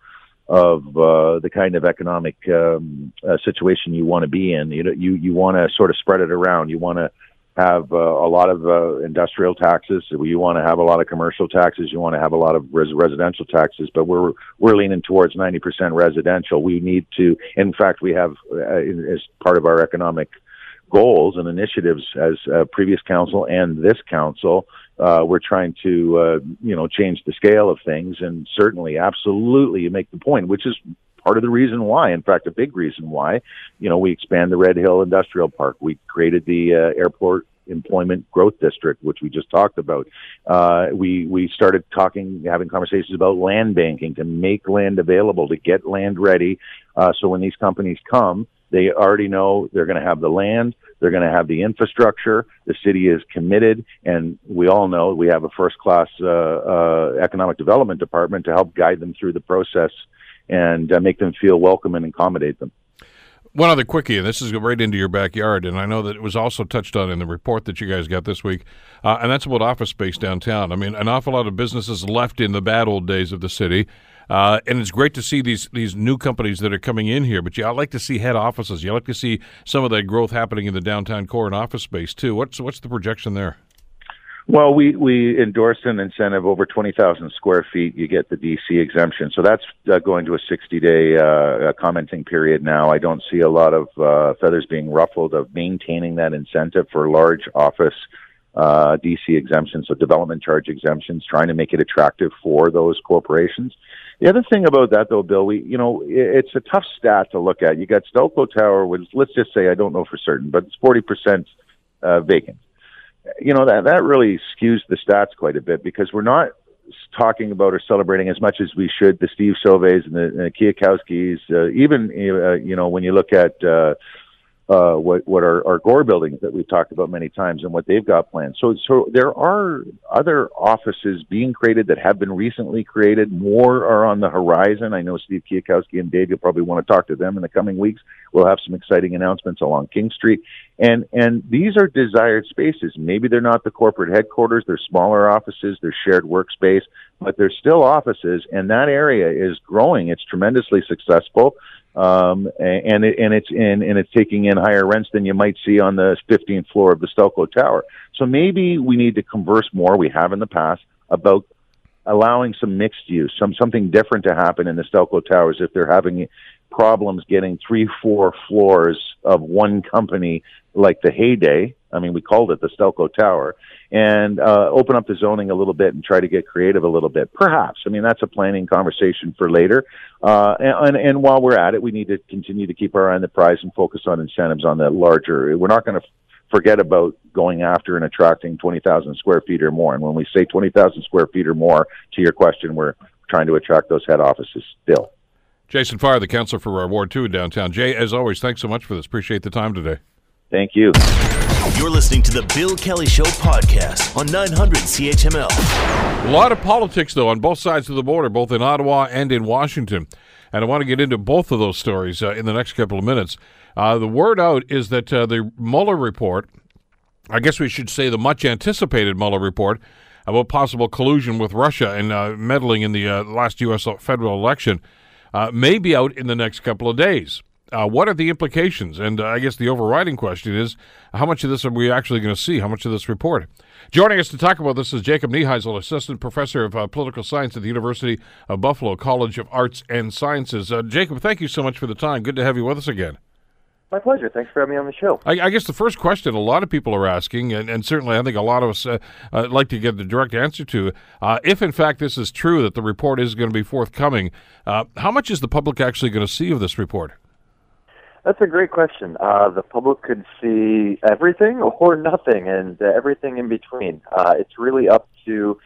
of uh, the kind of economic um, uh, situation you want to be in. You know, you you want to sort of spread it around. You want to have uh, a lot of uh, industrial taxes. You want to have a lot of commercial taxes. You want to have a lot of res- residential taxes. But we're we're leaning towards 90% residential. We need to. In fact, we have uh, as part of our economic goals and initiatives as uh, previous council and this council uh, we're trying to uh, you know change the scale of things, and certainly, absolutely, you make the point, which is part of the reason why. In fact, a big reason why, you know, we expand the Red Hill Industrial Park. We created the uh, airport employment growth district, which we just talked about. Uh, we we started talking, having conversations about land banking to make land available, to get land ready, uh, so when these companies come, they already know they're going to have the land, they're going to have the infrastructure. The city is committed, and we all know we have a first-class uh, uh, economic development department to help guide them through the process and uh, make them feel welcome and accommodate them. One other quickie, and this is right into your backyard, and I know that it was also touched on in the report that you guys got this week, uh, and that's about office space downtown. I mean, an awful lot of businesses left in the bad old days of the city, uh, and it's great to see these these new companies that are coming in here. But you I like to see head offices. You like to see some of that growth happening in the downtown core and office space too. What's what's the projection there? Well, we, we endorsed an incentive over 20,000 square feet. You get the DC exemption. So that's uh, going to a 60 day uh, commenting period now. I don't see a lot of uh, feathers being ruffled of maintaining that incentive for large office uh, DC exemptions, so development charge exemptions, trying to make it attractive for those corporations. The other thing about that, though, Bill, we you know it's a tough stat to look at. You got Stelco Tower, which let's just say I don't know for certain, but it's forty percent uh, vacant. You know that that really skews the stats quite a bit because we're not talking about or celebrating as much as we should the Steve Sauves and the, the Kiyakowskis. Uh, even uh, you know when you look at uh, uh, what what are our Gore buildings that we've talked about many times and what they've got planned. So so there are other offices being created that have been recently created. More are on the horizon. I know Steve Kiyakowski and Dave. You'll probably want to talk to them in the coming weeks. We'll have some exciting announcements along King Street, and and these are desired spaces. Maybe they're not the corporate headquarters. They're smaller offices. They're shared workspace, but they're still offices, and that area is growing. It's tremendously successful um, and it, and it's and, and it's taking in higher rents than you might see on the 15th floor of the Stelco Tower. So maybe we need to converse more. We have in the past about allowing some mixed use, some something different to happen in the Stelco Towers if they're having problems getting three, four floors of one company like the heyday I mean, we called it the Stelco Tower, and uh, open up the zoning a little bit and try to get creative a little bit. Perhaps. I mean, that's a planning conversation for later. Uh, and, and, and while we're at it, we need to continue to keep our eye on the prize and focus on incentives on the larger. We're not going to forget about going after and attracting 20,000 square feet or more. And when we say 20,000 square feet or more, to your question, we're trying to attract those head offices still. Jason Farr, the councillor for Ward 2 in downtown. Jay, as always, thanks so much for this. Appreciate the time today. Thank you. You're listening to the Bill Kelly Show podcast on 900 CHML. A lot of politics, though, on both sides of the border, both in Ottawa and in Washington. And I want to get into both of those stories uh, in the next couple of minutes. Uh, the word out is that uh, the Mueller report, I guess we should say the much anticipated Mueller report, about possible collusion with Russia and uh, meddling in the uh, last U.S. federal election uh, may be out in the next couple of days. Uh, what are the implications? And uh, I guess the overriding question is how much of this are we actually going to see? How much of this report? Joining us to talk about this is Jacob Neiheisel, Assistant Professor of uh, Political Science at the University of Buffalo College of Arts and Sciences. Jacob, thank you so much for the time. Good to have you with us again. My pleasure. Thanks for having me on the show. I, I, guess the first question a lot of people are asking, and, and certainly I think a lot of us uh, uh, like to get the direct answer to, uh, if in fact this is true that the report is going to be forthcoming, uh, how much is the public actually going to see of this report? That's a great question. Uh, the public could see everything or nothing, and uh, everything in between. it's really up to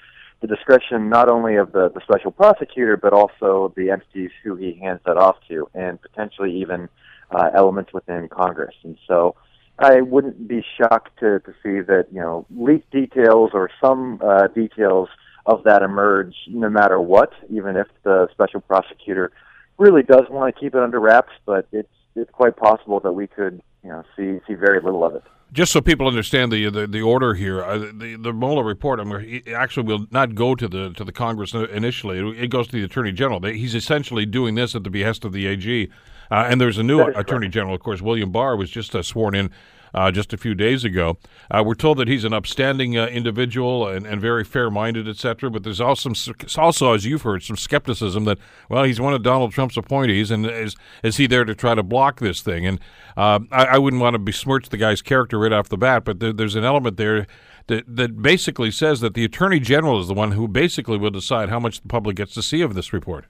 the discretion not only of the, the special prosecutor, but also the entities who he hands that off to, and potentially even uh, elements within Congress. And so I wouldn't be shocked to, to see that, you know, leaked details or some uh, details of that emerge no matter what, even if the special prosecutor really does want to keep it under wraps, but it's, it's quite possible that we could, you know, see, see very little of it just so people understand the the, the order here, uh, the the Mueller report. I mean, actually will not go to the to the Congress initially. It, goes to the Attorney General. He's essentially doing this at the behest of the AG. Uh, and there's a new Attorney correct. General, of course. William Barr was just uh, sworn in uh, just a few days ago. Uh, we're told that he's an upstanding uh, individual and, and very fair-minded, etc. But there's also, also, as you've heard, some skepticism that well, he's one of Donald Trump's appointees, and is is he there to try to block this thing? And uh, I, I, wouldn't want to besmirch the guy's character right off the bat, but there, there's an element there. That, that basically says that the attorney general is the one who basically will decide how much the public gets to see of this report.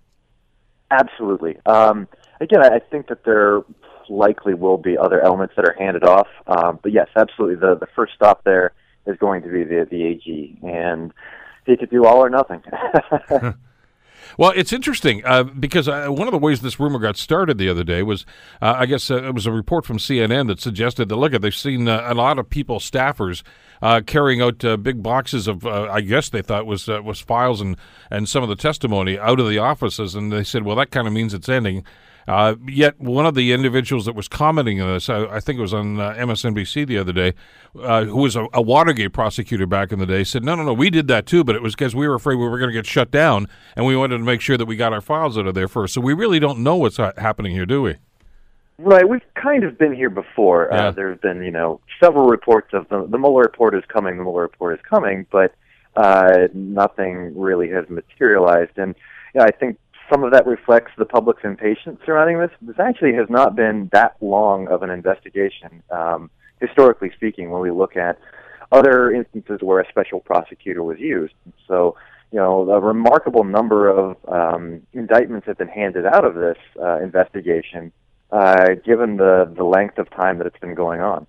Absolutely. Um, again, I think that there likely will be other elements that are handed off. Um, but yes, absolutely. The the first stop there is going to be the the AG, and he could do all or nothing. Well, it's interesting uh, because uh, one of the ways this rumor got started the other day was, uh, I guess uh, it was a report from CNN that suggested that look, at they've seen uh, a lot of people, staffers, uh, carrying out big boxes of, I guess they thought was was files and and some of the testimony out of the offices, and they said, well, that kind of means it's ending. Uh, yet one of the individuals that was commenting on this, I, I think it was on uh, MSNBC the other day, uh, who was a, a, Watergate prosecutor back in the day, said, "No, no, no, we did that too, but it was because we were afraid we were going to get shut down, and we wanted to make sure that we got our files out of there first. So we really don't know what's ha- happening here, do we?" Right, we've kind of been here before. Uh, yeah. there have been, you know, several reports of the, the Mueller report is coming, the Mueller report is coming, but uh, nothing really has materialized. And you know, I think some of that reflects the public's impatience surrounding this. This actually has not been that long of an investigation, um, historically speaking, when we look at other instances where a special prosecutor was used. So, you know, a remarkable number of um, indictments have been handed out of this uh, investigation, uh, given the, the length of time that it's been going on.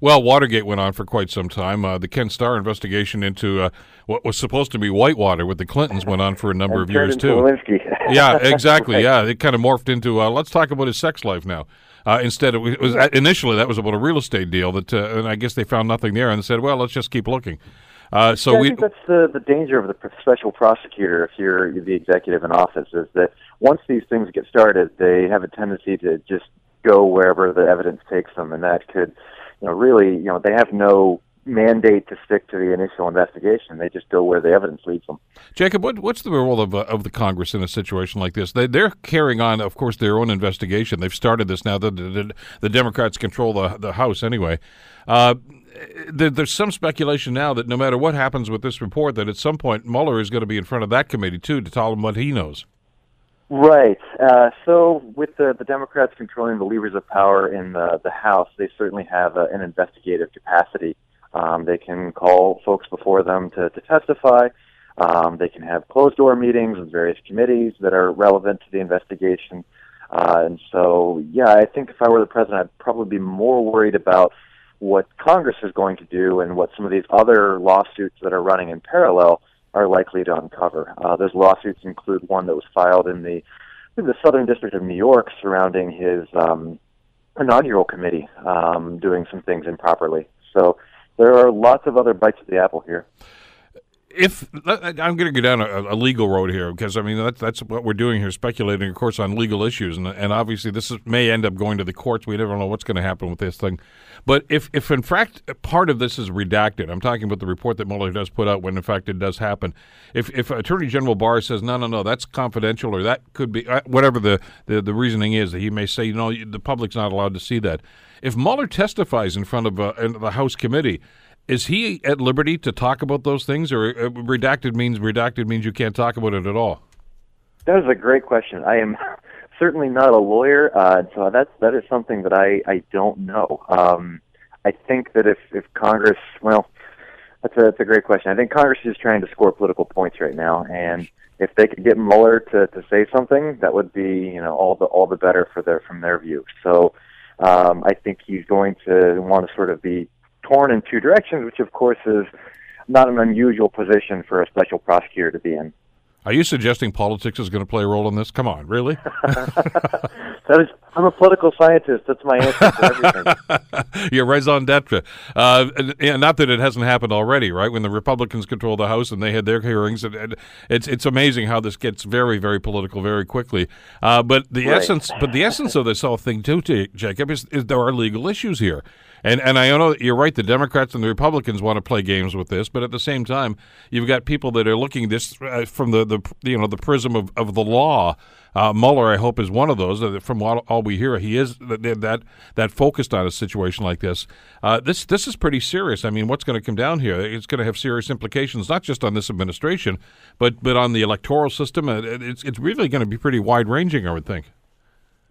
Well, Watergate went on for quite some time. Uh, the Ken Starr investigation into uh, what was supposed to be Whitewater with the Clintons went on for a number of years too. yeah, exactly. right. Yeah, it kind of morphed into uh, let's talk about his sex life now. Uh, instead, it was initially that was about a real estate deal that, uh, and I guess they found nothing there and said, well, let's just keep looking. Uh, so yeah, I we, think that's the the danger of the special prosecutor if you're the executive in office is that once these things get started, they have a tendency to just go wherever the evidence takes them, and that could you know, really, you know, they have no mandate to stick to the initial investigation. They just go where the evidence leads them. Jacob, what, what's the role of, uh, of the Congress in a situation like this? They, they're carrying on, of course, their own investigation. They've started this now. The, the, the Democrats control the, the House anyway. Uh, there, there's some speculation now that no matter what happens with this report, that at some point Mueller is going to be in front of that committee too to tell them what he knows. Right. Uh, so, with the, the Democrats controlling the levers of power in the, the House, they certainly have a, an investigative capacity. Um, they can call folks before them to, to testify. Um, they can have closed door meetings with various committees that are relevant to the investigation. Uh, and so, yeah, I think if I were the president, I'd probably be more worried about what Congress is going to do and what some of these other lawsuits that are running in parallel are likely to uncover. Uh, those lawsuits include one that was filed in the in the Southern District of New York surrounding his um, inaugural committee um, doing some things improperly. So there are lots of other bites of the apple here if I'm going to go down a, a, legal road here because I mean that's that's what we're doing here, speculating, of course, on legal issues, and and obviously this is, may end up going to the courts. We never know what's going to happen with this thing. But if if in fact part of this is redacted, I'm talking about the report that Mueller does put out when in fact it does happen. If if Attorney General Barr says no, no, no, that's confidential, or that could be uh, whatever the, the the reasoning is, that he may say, you know, the public's not allowed to see that. If Mueller testifies in front of uh, the House committee is he at liberty to talk about those things, or uh, redacted means redacted means you can't talk about it at all? That is a great question. I am certainly not a lawyer, uh, so that's that is something that I I don't know. Um, I think that if if Congress, well, that's a that's a great question. I think Congress is trying to score political points right now, and if they could get Mueller to to say something, that would be you know all the all the better for their from their view. So. Um, I think he's going to want to sort of be torn in two directions, which of course is not an unusual position for a special prosecutor to be in. Are you suggesting politics is going to play a role in this? Come on, really? that is, I'm a political scientist. That's my answer to everything. You're raison d'etre. Uh, and, not that it hasn't happened already, right? When the Republicans control the House and they had their hearings, and, and it's it's amazing how this gets very very political very quickly. Uh, but the right. essence, but the essence of this whole thing too, Jacob, is, is there are legal issues here. And and I know you're right. The Democrats and the Republicans want to play games with this, but at the same time, you've got people that are looking this uh, from the, the you know the prism of, of the law. Uh, Mueller, I hope, is one of those. From all, all, we hear, he is that that, that focused on a situation like this. Uh, this this is pretty serious. I mean, what's going to come down here? It's going to have serious implications, not just on this administration, but but on the electoral system. Uh, it's it's really going to be pretty wide ranging, I would think.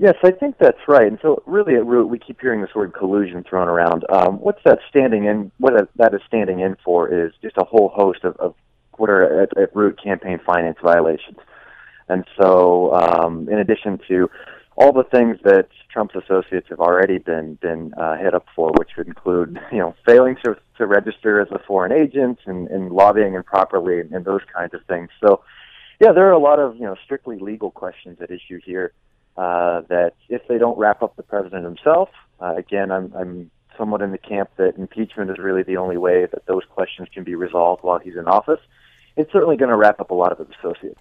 Yes, I think that's right. And so, really, at root, we keep hearing this word collusion thrown around. Um, what's that standing in? What that is standing in for is just a whole host of, of what are at, at root campaign finance violations. And so, um, in addition to all the things that Trump's associates have already been been uh, hit up for, which would include, you know, failing to to register as a foreign agent and, and lobbying improperly and, and those kinds of things. So, yeah, there are a lot of you know strictly legal questions at issue here uh, that if they don't wrap up the president himself, uh, again, I'm, I'm somewhat in the camp that impeachment is really the only way that those questions can be resolved while he's in office. It's certainly going to wrap up a lot of his associates.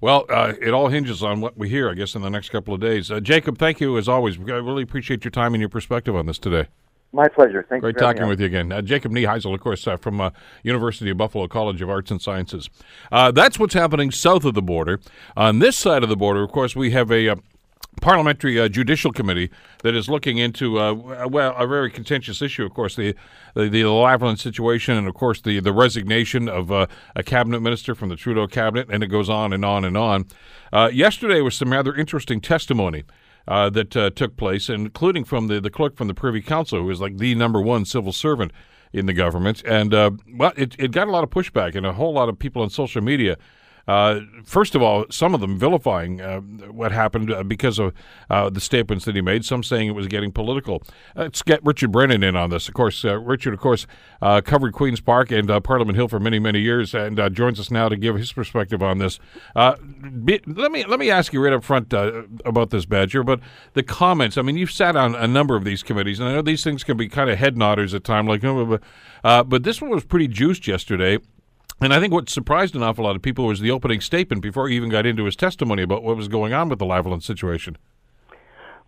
Well, uh, it all hinges on what we hear, I guess, in the next couple of days. Uh, Jacob, thank you as always. I really appreciate your time and your perspective on this today. My pleasure. Thank Great talking with you again. Uh, Jacob Neiheisel, of course, uh, from uh, University of Buffalo College of Arts and Sciences. Uh, that's what's happening south of the border. On this side of the border, of course, we have a uh, parliamentary uh, judicial committee that is looking into uh, well a very contentious issue of course the the, the Lavalin situation and of course the the resignation of uh, a cabinet minister from the Trudeau cabinet and it goes on and on and on. Uh, yesterday was some rather interesting testimony uh, that uh, took place including from the, the clerk from the Privy Council who is like the number one civil servant in the government. And well it, it got a lot of pushback and a whole lot of people on social media uh, first of all, some of them vilifying uh, what happened uh, because of uh, the statements that he made. Some saying it was getting political. Let's get Richard Brennan in on this. Of course, uh, Richard, of course, covered Queens Park and Parliament Hill for many, many years, and joins us now to give his perspective on this. Be, let me let me ask you right up front about this, Badger. But the comments. I mean, you've sat on a number of these committees, and I know these things can be kind of head nodders at times. Like, but this one was pretty juiced yesterday. And I think what surprised an awful lot of people was the opening statement before he even got into his testimony about what was going on with the Lavalin situation.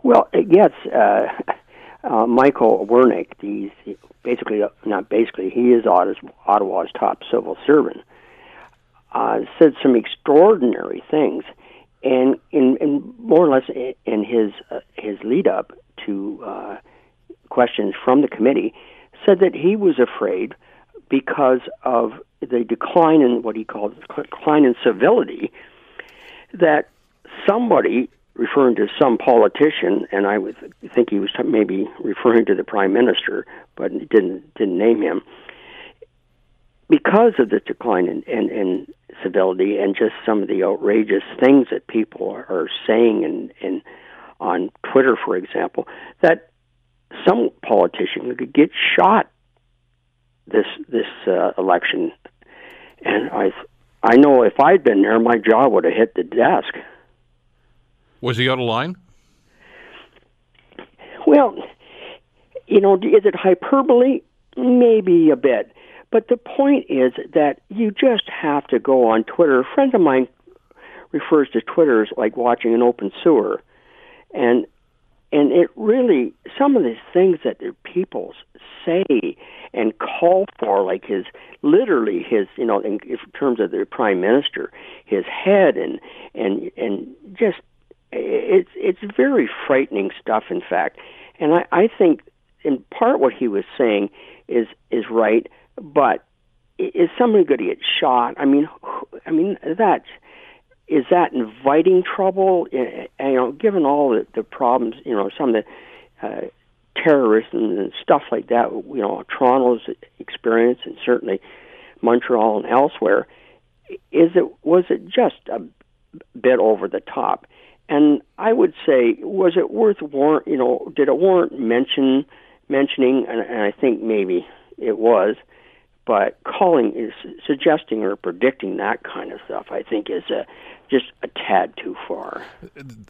Well, yes, uh, uh, Michael Wernick, he's basically, not basically, he is Ottawa's top civil servant, uh, said some extraordinary things. And in, in more or less in his uh, his lead up to uh, questions from the committee, said that he was afraid because of the decline in what he called decline in civility, that somebody referring to some politician, and I would think he was maybe referring to the prime minister, but didn't didn't name him. Because of the decline in, in, in civility and just some of the outrageous things that people are saying and, and on Twitter, for example, that some politician could get shot this this uh, election, and I I know if I'd been there, my jaw would have hit the desk. Was he out of line? Well, you know, is it hyperbole? Maybe a bit. But the point is that you just have to go on Twitter. A friend of mine refers to Twitter as like watching an open sewer. And and it really some of these things that the people say and call for, like his literally his you know in, in terms of the prime minister, his head and and and just it's it's very frightening stuff. In fact, and I, I think in part what he was saying is is right, but is somebody going to get shot? I mean, I mean that is that inviting trouble? You know, given all the, the problems, you know, some of the uh, terrorists and stuff like that, you know, Toronto's experience and certainly Montreal and elsewhere, is it was it just a bit over the top? And I would say, was it worth warrant? You know, did it warrant mention mentioning? And, and I think maybe it was but calling is suggesting or predicting that kind of stuff i think is a just a tad too far.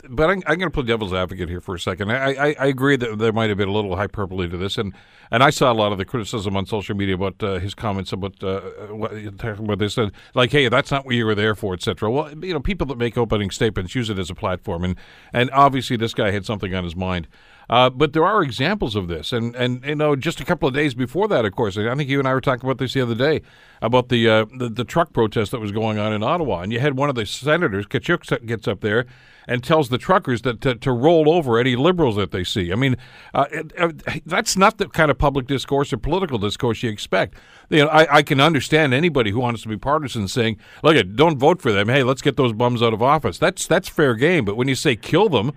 But I'm, I'm going to play devil's advocate here for a second. I, I, I, agree that there might have been a little hyperbole to this, and, and I saw a lot of the criticism on social media about uh, his comments about uh, what, they said, like, "Hey, that's not what you were there for," etc. Well, you know, people that make opening statements use it as a platform, and and obviously this guy had something on his mind. Uh, but there are examples of this, and and you know, just a couple of days before that, of course, I think you and I were talking about this the other day about the uh, the, the, truck protest that was going on in Ottawa, and you had one of the senators, Tkachuk, gets up there and tells the truckers that to, to roll over any liberals that they see. I mean, uh, uh, that's not the kind of public discourse or political discourse you expect. You know, I, I can understand anybody who wants to be partisan saying, "Look, don't vote for them. Hey, let's get those bums out of office." That's that's fair game. But when you say kill them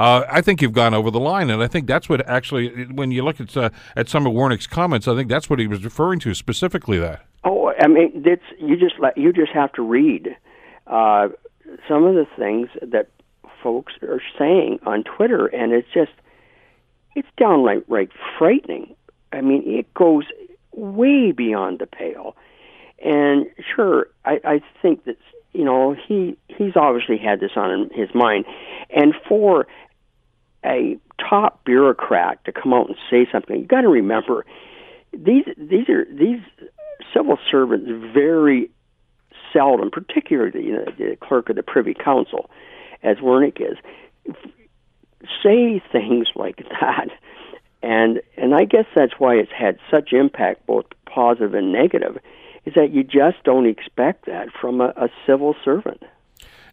uh, I think you've gone over the line, and I think that's what actually, when you look at uh, at some of Wernick's comments, I think that's what he was referring to specifically. That. Oh, I mean, it's you just you just have to read uh, some of the things that folks are saying on Twitter, and it's just it's downright right frightening. I mean, it goes way beyond the pale. And sure, I, I think that you know he he's obviously had this on his mind, and for a top bureaucrat to come out and say something, you got to remember these these are these civil servants very seldom, particularly you know, the clerk of the Privy Council, as Wernick is, say things like that, and and I guess that's why it's had such impact, both positive and negative, is that you just don't expect that from a, a civil servant.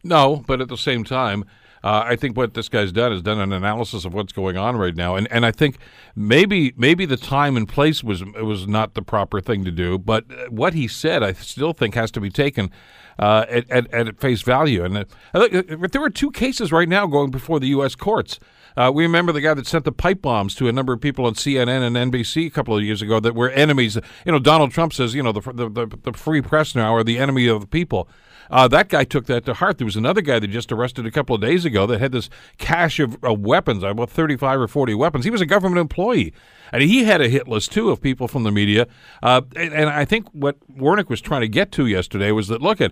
No, but at the same time, uh, I think what this guy's done is done an analysis of what's going on right now, and, and I think maybe maybe the time and place was was not the proper thing to do, but what he said, I still think has to be taken uh, at, at, at face value. And uh, there are two cases right now going before the U.S. courts. Uh, we remember the guy that sent the pipe bombs to a number of people on CNN and NBC a couple of years ago that were enemies. You know, Donald Trump says, you know, the, the, the, the free press now are the enemy of the people. Uh, that guy took that to heart. There was another guy that just arrested a couple of days ago that had this cache of, of weapons, about 35 or 40 weapons. He was a government employee. And he had a hit list, too, of people from the media. Uh, and, and I think what Wernick was trying to get to yesterday was that, look at,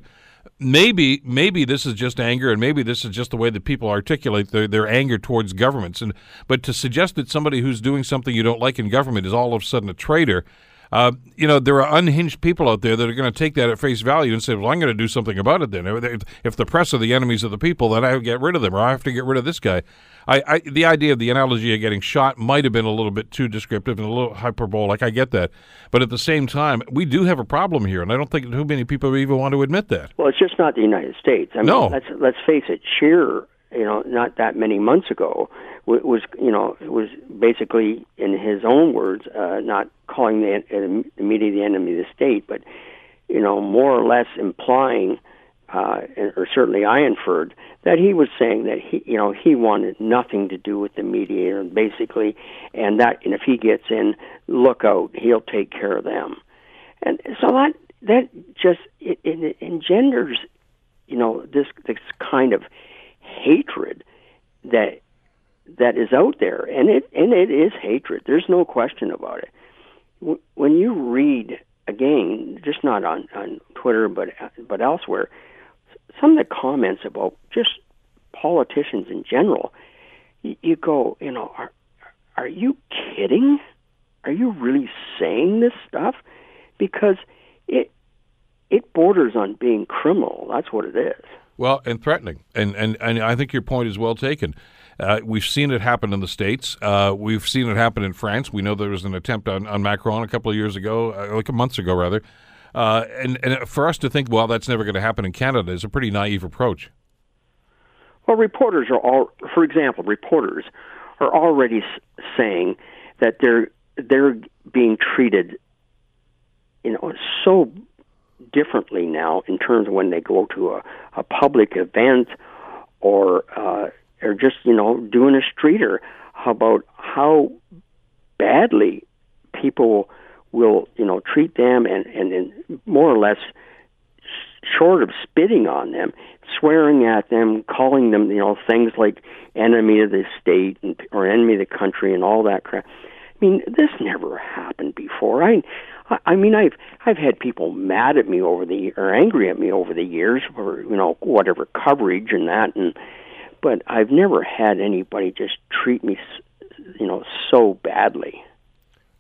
maybe maybe this is just anger and maybe this is just the way that people articulate their, their anger towards governments and but to suggest that somebody who's doing something you don't like in government is all of a sudden a traitor uh, you know, there are unhinged people out there that are going to take that at face value and say, well, I'm going to do something about it then. If the press are the enemies of the people, then I get rid of them or I have to get rid of this guy. I, I, the idea of the analogy of getting shot might have been a little bit too descriptive and a little hyperbolic. I get that, but at the same time, we do have a problem here, and I don't think too many people even want to admit that. Well, it's just not the United States. I mean, no. let's let's face it. Scheer, you know, not that many months ago, was you know was basically in his own words uh, not calling the, the media the enemy of the state, but you know more or less implying uh, or certainly I inferred that he was saying that he, you know, he wanted nothing to do with the mediator, basically, and that, and if he gets in, look out, he'll take care of them, and so that that just it, it engenders, you know, this this kind of hatred that that is out there, and it and it is hatred. There's no question about it. When you read again, just not on on Twitter, but but elsewhere, some of the comments about just politicians in general, you, you go, you know, are are you kidding? Are you really saying this stuff? Because it it borders on being criminal. That's what it is. Well, and threatening, and and and I think your point is well taken. Uh, we've seen it happen in the states. Uh, we've seen it happen in France. We know there was an attempt on, on Macron a couple of years ago, uh, like a month ago rather. Uh, and and for us to think, well, that's never going to happen in Canada, is a pretty naive approach. Well, reporters are all, for example, reporters are already saying that they're they're being treated, you know, so differently now in terms of when they go to a, a public event or uh, or just you know doing a streeter about how badly people will you know treat them and and, and more or less short of spitting on them swearing at them calling them you know things like enemy of the state and, or enemy of the country and all that crap. I mean this never happened before. I I mean, I've I've had people mad at me over the or angry at me over the years for you know whatever coverage and that, and but I've never had anybody just treat me, you know, so badly.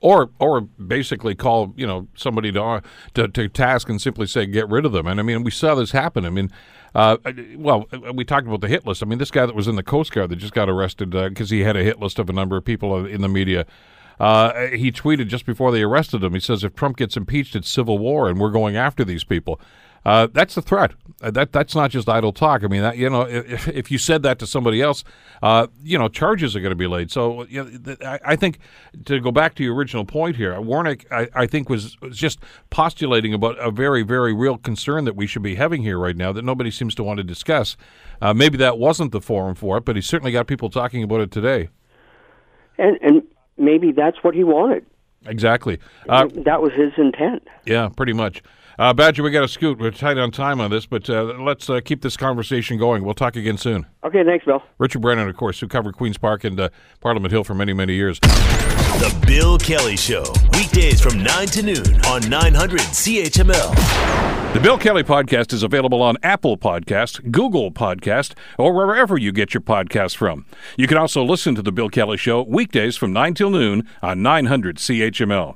Or, or basically call you know somebody to, to to task and simply say get rid of them. And I mean, we saw this happen. I mean, uh, well, we talked about the hit list. I mean, this guy that was in the Coast Guard that just got arrested because uh, he had a hit list of a number of people in the media. Uh, he tweeted just before they arrested him. He says, "If Trump gets impeached, it's civil war, and we're going after these people." Uh, that's the threat. Uh, that that's not just idle talk. I mean, that, you know, if, if you said that to somebody else, uh, you know, charges are going to be laid. So, you know, I, I, think to go back to your original point here, Wernick, I, I think was, was just postulating about a very, very real concern that we should be having here right now that nobody seems to want to discuss. Uh, maybe that wasn't the forum for it, but he certainly got people talking about it today. And and maybe that's what he wanted. Exactly. Uh, that was his intent. Yeah, pretty much. Uh, Badger, we got to scoot. We're tight on time on this, but uh, let's uh, keep this conversation going. We'll talk again soon. Okay, thanks, Bill. Richard Brennan, of course, who covered Queen's Park and uh, Parliament Hill for many, many years. The Bill Kelly Show, weekdays from 9 to noon on 900 CHML. The Bill Kelly Podcast is available on Apple Podcast, Google Podcast, or wherever you get your podcasts from. You can also listen to The Bill Kelly Show weekdays from 9 till noon on 900 CHML.